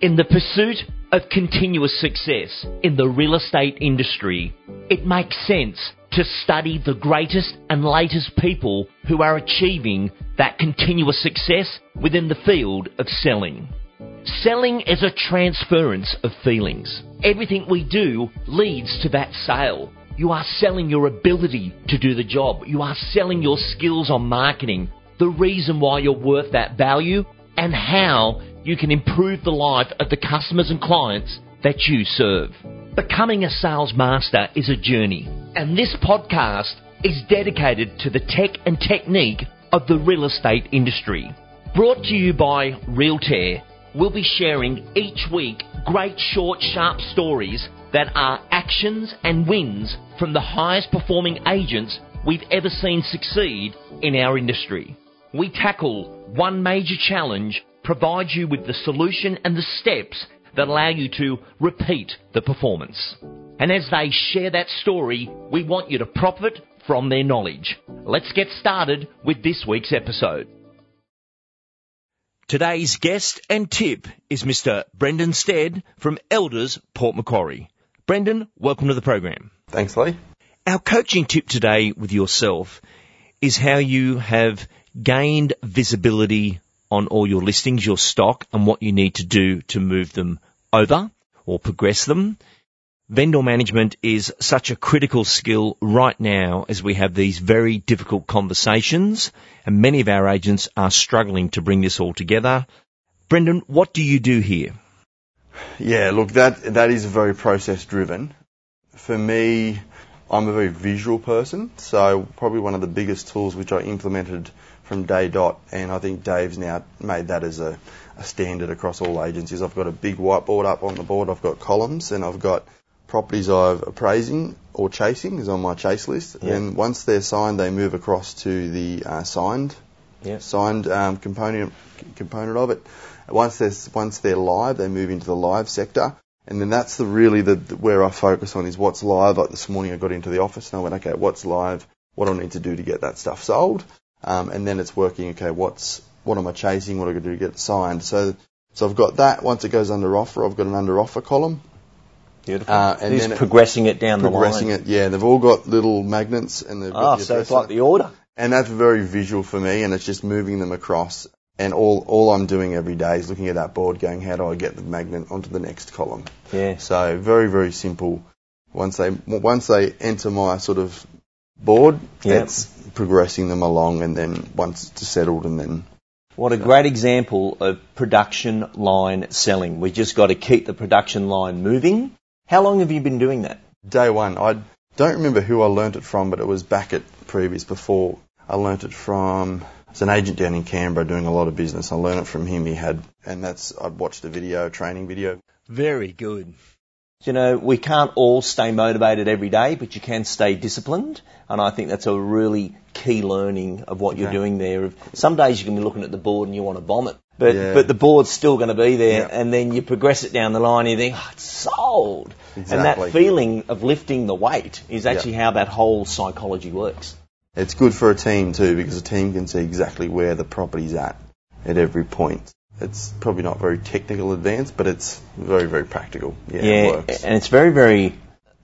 In the pursuit of continuous success in the real estate industry, it makes sense to study the greatest and latest people who are achieving that continuous success within the field of selling. Selling is a transference of feelings. Everything we do leads to that sale. You are selling your ability to do the job. You are selling your skills on marketing, the reason why you're worth that value, and how you can improve the life of the customers and clients that you serve. Becoming a sales master is a journey, and this podcast is dedicated to the tech and technique of the real estate industry. Brought to you by Realtair, we'll be sharing each week great short, sharp stories that are actions and wins from the highest performing agents we've ever seen succeed in our industry. We tackle one major challenge provide you with the solution and the steps that allow you to repeat the performance. And as they share that story, we want you to profit from their knowledge. Let's get started with this week's episode. Today's guest and tip is Mr. Brendan Stead from Elders Port Macquarie. Brendan, welcome to the program. Thanks, Lee. Our coaching tip today with yourself is how you have gained visibility on all your listings, your stock, and what you need to do to move them over or progress them. Vendor management is such a critical skill right now as we have these very difficult conversations and many of our agents are struggling to bring this all together. Brendan, what do you do here? Yeah, look, that, that is very process driven. For me, I'm a very visual person, so probably one of the biggest tools which I implemented from day dot, and I think Dave's now made that as a, a standard across all agencies. I've got a big whiteboard up on the board. I've got columns, and I've got properties I'm appraising or chasing is on my chase list. Yeah. And once they're signed, they move across to the uh, signed yeah. signed um, component component of it. Once they're once they're live, they move into the live sector. And then that's the really the, the, where I focus on is what's live. Like this morning, I got into the office and I went, okay, what's live? What do I need to do to get that stuff sold? Um, and then it's working, okay, what's, what am I chasing? What do I do to get it signed? So, so I've got that. Once it goes under offer, I've got an under offer column. Beautiful. Uh, and Who's then progressing it, it down the line. Progressing it, yeah. They've all got little magnets and they've got. Oh, so it's like the order. And that's very visual for me, and it's just moving them across. And all all I'm doing every day is looking at that board, going, how do I get the magnet onto the next column? Yeah. So very very simple. Once they once they enter my sort of board, yep. it's progressing them along, and then once it's settled, and then. What a great example of production line selling. We just got to keep the production line moving. How long have you been doing that? Day one. I don't remember who I learnt it from, but it was back at previous before. I learnt it from it's an agent down in Canberra doing a lot of business. I learned it from him. He had, and that's I watched a video, training video. Very good. You know, we can't all stay motivated every day, but you can stay disciplined. And I think that's a really key learning of what you're doing there. Some days you can be looking at the board and you want to vomit, but, yeah. but the board's still going to be there. Yeah. And then you progress it down the line and you think, oh, it's sold. Exactly. And that feeling of lifting the weight is actually yeah. how that whole psychology works. It's good for a team too because a team can see exactly where the property's at at every point it's probably not very technical advanced, but it's very, very practical. Yeah, yeah it and it's very, very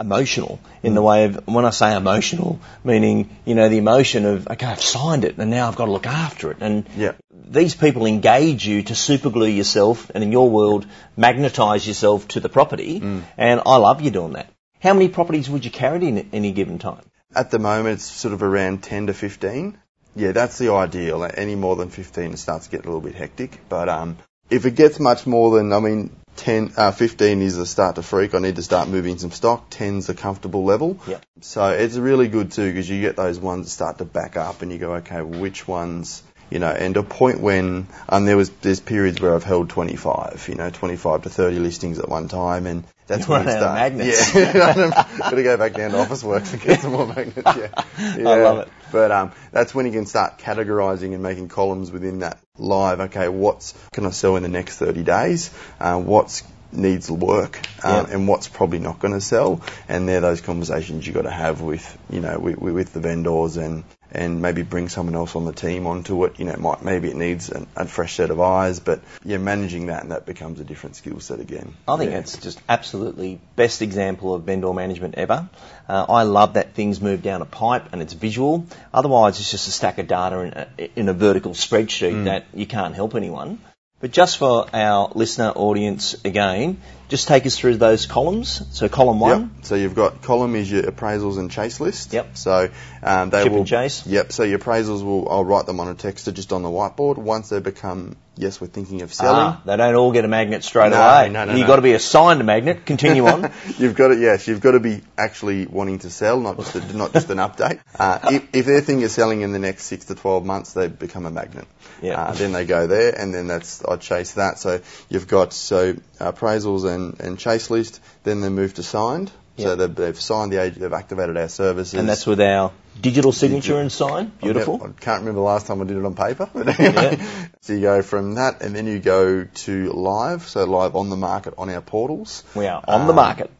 emotional in the way of when I say emotional, meaning you know the emotion of okay, I've signed it and now I've got to look after it. And yeah. these people engage you to superglue yourself, and in your world, magnetise yourself to the property. Mm. And I love you doing that. How many properties would you carry in any given time? At the moment, it's sort of around ten to fifteen. Yeah, that's the ideal. Any more than 15, it starts to get a little bit hectic. But um, if it gets much more than, I mean, 10, uh, 15 is a start to freak. I need to start moving some stock. 10's a comfortable level. Yep. So it's really good too because you get those ones that start to back up and you go, okay, which ones, you know, and a point when, um, there was, there's periods where I've held 25, you know, 25 to 30 listings at one time and that's when you start. Magnets. Yeah. Got to go back down to Officeworks and get some more magnets. Yeah. yeah. I love it. But um, that's when you can start categorizing and making columns within that live. Okay, what's can I sell in the next 30 days? Uh, what's needs work um, yep. and what's probably not going to sell and they're those conversations you've got to have with you know with, with the vendors and and maybe bring someone else on the team onto it. You know, it might, maybe it needs an, a fresh set of eyes, but yeah, managing that and that becomes a different skill set again. I think yeah. it's just absolutely best example of vendor management ever. Uh, I love that things move down a pipe and it's visual. Otherwise, it's just a stack of data in a, in a vertical spreadsheet mm. that you can't help anyone. But just for our listener audience again, just take us through those columns. So column one. Yep. So you've got column is your appraisals and chase list. Yep. So um, they Chip will. And chase. Yep. So your appraisals will. I'll write them on a texter just on the whiteboard. Once they become yes, we're thinking of selling. Ah, they don't all get a magnet straight no, away. No, no, You've no. got to be assigned a magnet. Continue on. you've got to yes, you've got to be actually wanting to sell, not just a, not just an update. Uh, if, if their thing is selling in the next six to twelve months, they become a magnet. Yeah. Uh, then they go there, and then that's I chase that. So you've got so appraisals and, and chase list. Then they move to signed. Yep. So they've, they've signed the agent, they've activated our services. And that's with our digital signature and sign. Beautiful. I can't remember the last time I did it on paper. But anyway, Yeah. so you go from that, and then you go to live. So live on the market on our portals. We are on the Um, market.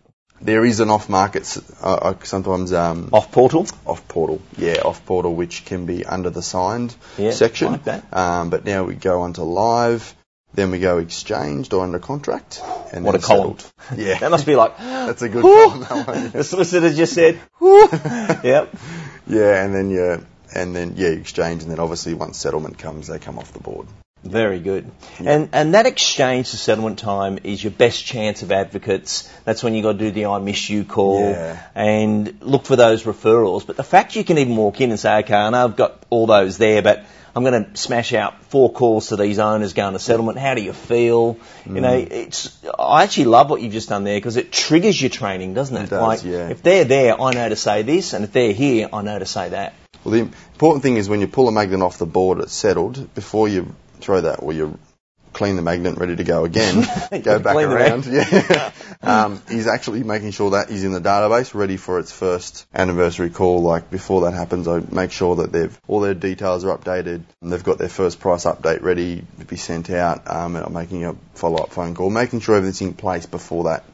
There is an off market, uh, uh, sometimes um, Off portal. off portal, yeah, off portal, which can be under the signed Yeah, section. like that. Um, but now we go onto live, then we go exchanged or under contract, and What a column. settled. Yeah, That must be like, that's a good column. That one. the solicitor just said, yep. Yeah, and then you and then yeah, exchange, and then obviously once settlement comes, they come off the board. Very good. And and that exchange to settlement time is your best chance of advocates. That's when you got to do the I miss you call Yeah. and look for those referrals. But the fact you can even walk in and say, okay, I know I've got all those there, but I'm going to smash out four calls to these owners going to settlement. How do you feel? You know, Mm. it's. I actually love what you've just done there because it triggers your training, doesn't it? It does, like yeah. if they're there, I know to say this, and if they're here, I know to say that. Well, the important thing is when you pull a magnet off the board, it's settled. Before you throw that, or you clean the magnet, ready to go again, go back around. Yeah, um, he's actually making sure that he's in the database, ready for its first anniversary call. Like before that happens, I make sure that they've all their details are updated, and they've got their first price update ready to be sent out. Um, and I'm making a follow-up phone call, making sure everything's in place before that,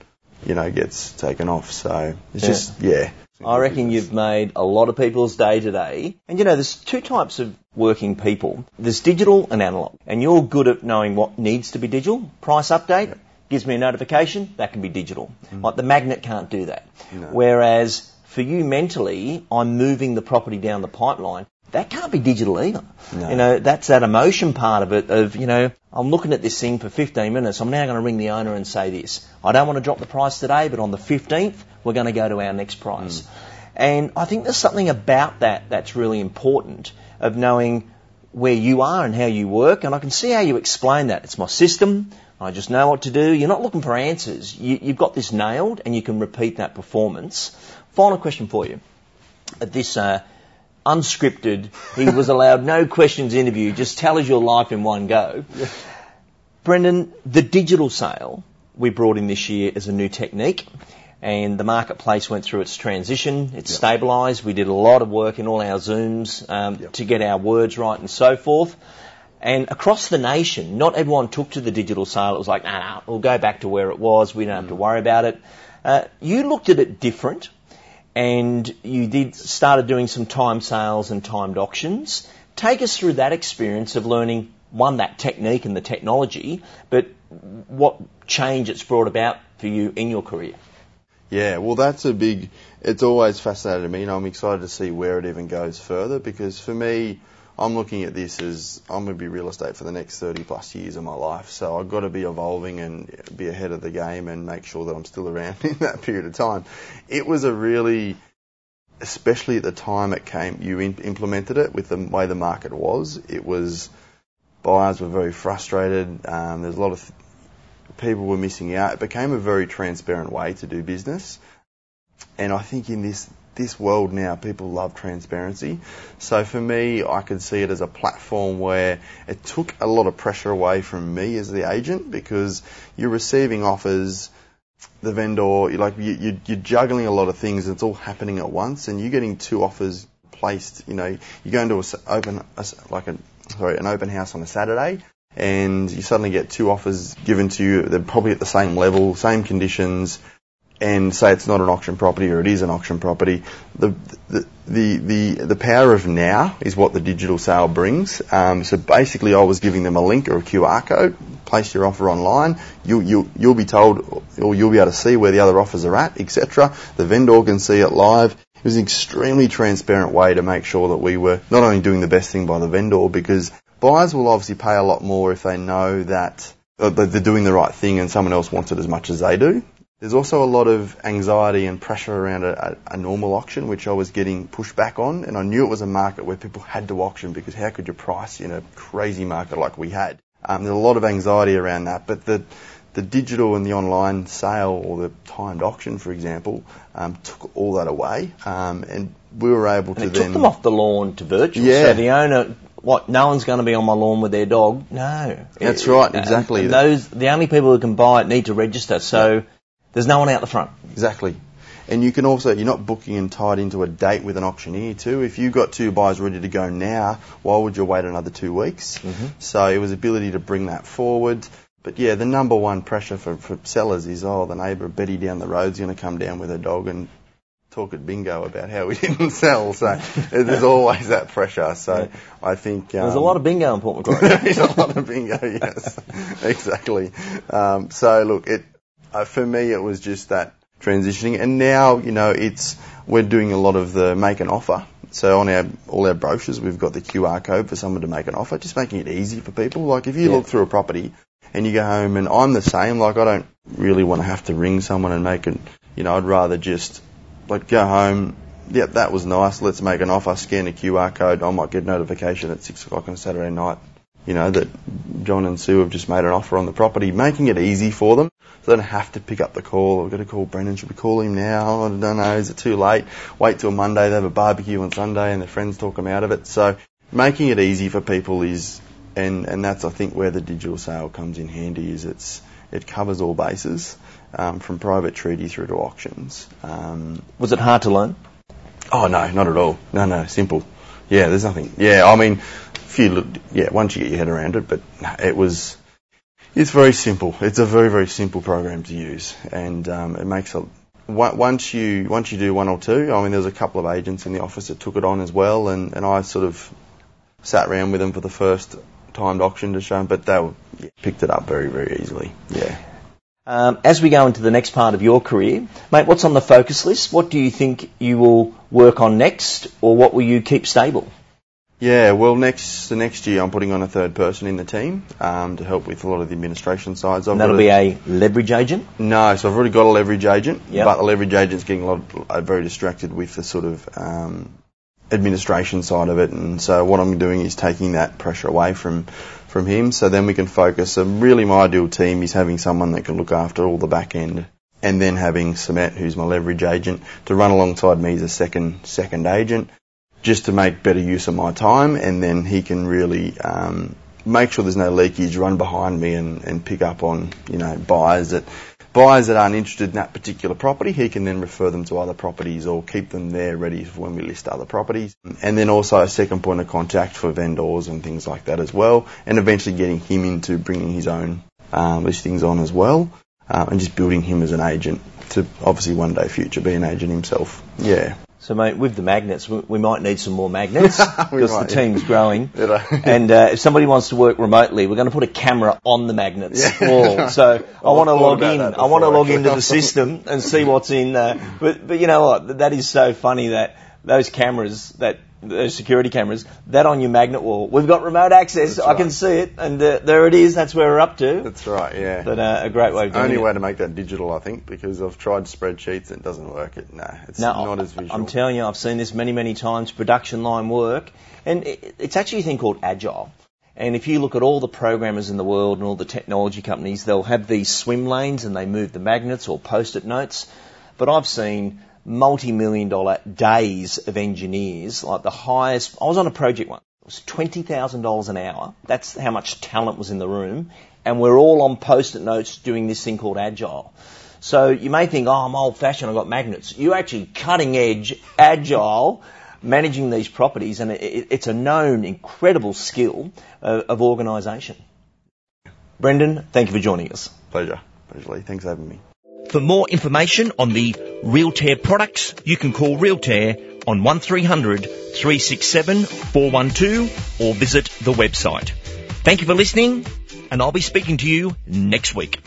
you know, gets taken off. So it's Yeah. just yeah. I reckon you've made a lot of people's day today. And you know, there's two types of working people. There's digital and analog. And you're good at knowing what needs to be digital. Price update gives me a notification, that can be digital. Mm. Like the magnet can't do that. No. Whereas for you mentally, I'm moving the property down the pipeline. That can't be digital either. No. You know, that's that emotion part of it of, you know, I'm looking at this thing for 15 minutes. I'm now going to ring the owner and say this. I don't want to drop the price today, but on the 15th, we're going to go to our next price. And I think there's something about that that's really important of knowing where you are and how you work. And I can see how you explain that. It's my system. I just know what to do. You're not looking for answers. You, you've got this nailed and you can repeat that performance. Final question for you. At this uh, unscripted, he was allowed no questions interview, just tell us your life in one go. Brendan, the digital sale we brought in this year is a new technique and the marketplace went through its transition. It's stabilised. We did a lot of work in all our Zooms um, Yep. to get our words right and so forth. And across the nation, not everyone took to the digital sale. It was like, nah, nah, we'll go back to where it was. We don't have to worry about it. Uh, you looked at it different and you did started doing some time sales and timed auctions. Take us through that experience of learning one that technique and the technology, but what change it's brought about for you in your career. Yeah, well, that's a big. It's always fascinated me, and I'm excited to see where it even goes further. Because for me, I'm looking at this as I'm going to be real estate for the next 30 plus years of my life. So I've got to be evolving and be ahead of the game and make sure that I'm still around in that period of time. It was a really, especially at the time it came, you in, implemented it with the way the market was. It was buyers were very frustrated. Um, there's a lot of people were missing out. It became a very transparent way to do business. And I think in this this world now, people love transparency. So for me, I could see it as a platform where it took a lot of pressure away from me as the agent because you're receiving offers. The vendor, you're like you, you, you're juggling a lot of things. And it's all happening at once, and you're getting two offers placed. You know, you go into a open a like a sorry an open house on a Saturday, and you suddenly get two offers given to you. They're probably at the same level, same conditions. And say it's not an auction property or it is an auction property, the the the the, the power of now is what the digital sale brings. Um, so basically, I was giving them a link or a QR code. Place your offer online. You you you'll be told or you'll be able to see where the other offers are at, etc. The vendor can see it live. It was an extremely transparent way to make sure that we were not only doing the best thing by the vendor because buyers will obviously pay a lot more if they know that they're doing the right thing and someone else wants it as much as they do. There's also a lot of anxiety and pressure around a, a, a, normal auction, which I was getting pushed back on, and I knew it was a market where people had to auction because how could you price in a crazy market like we had? Um, there's a lot of anxiety around that, but the the digital and the online sale or the timed auction, for example, um, took all that away, um, and we were able and to it then took them off the lawn to virtual. Yeah. So the owner, what? No one's going to be on my lawn with their dog. No, That's right, exactly. and those the only people who can buy it need to register. So there's no one out the front. Exactly. And you can also, you're not booking and tied into a date with an auctioneer too. If you've got two buyers ready to go now, why would you wait another two weeks? Mm-hmm. So it was ability to bring that forward. But yeah, the number one pressure for, for sellers is, oh, the neighbour Betty down the road's going to come down with her dog and talk at bingo about how we didn't sell. So there's always that pressure. So I think um, There's a lot of bingo in Port Macquarie. there is a lot of bingo, yes, exactly. Um, so look, it uh, for me it was just that transitioning, and now you know it's we're doing a lot of the make an offer. So on our all our brochures, we've got the QR code for someone to make an offer, just making it easy for people. Like if you Yeah. look through a property and you go home, and I'm the same. Like I don't really want to have to ring someone and make it. You know, I'd rather just like go home. Yep, that was nice. Let's make an offer. Scan a QR code. I might get notification at six o'clock on Saturday night you know, that John and Sue have just made an offer on the property, making it easy for them. So they don't have to pick up the call. We've got to call Brendan. Should we call him now? I don't know. Is it too late? Wait till Monday. They have a barbecue on Sunday and their friends talk them out of it. So making it easy for people is, and, and that's, I think, where the digital sale comes in handy is it's, it covers all bases, um, from private treaty through to auctions. Um, Was it hard to learn? Oh no, not at all. No, no, simple. Yeah, there's nothing. Yeah, I mean, look, yeah, once you get your head around it, but it was, it's very simple. It's a very, very simple program to use, and um, it makes a. Once you once you do one or two, I mean, there was a couple of agents in the office that took it on as well, and, and I sort of sat around with them for the first timed auction to show them, but they were, yeah, picked it up very, very easily. Yeah. Um, as we go into the next part of your career, mate, what's on the focus list? What do you think you will work on next, or what will you keep stable? Yeah, well, next the next year I'm putting on a third person in the team um, to help with a lot of the administration sides. I've And that'll be a leverage agent. no, so I've already got a leverage agent, Yep. but the leverage agent's getting a lot uh, very distracted with the sort of um, administration side of it, and so what I'm doing is taking that pressure away from from him, so then we can focus. So really, my ideal team is having someone that can look after all the back end, and then having Samet, who's my leverage agent, to run alongside me as a second second agent, just to make better use of my time, and then he can really um, make sure there's no leakage, run behind me, and, and pick up on you know buyers that buyers that aren't interested in that particular property. He can then refer them to other properties or keep them there ready for when we list other properties, and then also a second point of contact for vendors and things like that as well, and eventually getting him into bringing his own um, listings on as well, uh, and just building him as an agent to obviously one day future be an agent himself. Yeah. So, mate, with the magnets, we, we might need some more magnets because the team's growing. You know. and uh, if somebody wants to work remotely, we're going to put a camera on the magnets Yeah. wall. So I want to log in. I want to log into the system and see what's in. Uh, but but you know what? That is so funny that those cameras that. Those security cameras, that on your magnet wall. We've got remote access. That's I can see it, and uh, there it is. That's where we're up to. That's right, yeah. But uh, a great way of doing Only it. way to make that digital, I think, because I've tried spreadsheets and it doesn't work. It no, it's No, not as visual. I'm telling you, I've seen this many, many times, production line work, and it, it's actually a thing called agile. And if you look at all the programmers in the world and all the technology companies, they'll have these swim lanes and they move the magnets or post-it notes. But I've seen multi-million dollar days of engineers, like the highest, I was on a project once, it was $20,000 an hour. That's how much talent was in the room. And we're all on post-it notes doing this thing called agile. So you may think, oh, I'm old fashioned, I've got magnets. You're actually cutting edge, agile, managing these properties, and it, it, it's a known incredible skill uh, of organisation. Brendan, thank you for joining us. Pleasure. Pleasure, Lee. Thanks for having me. For more information on the Realtair products, you can call Realtair on 1300 367 412 or visit the website. Thank you for listening and I'll be speaking to you next week.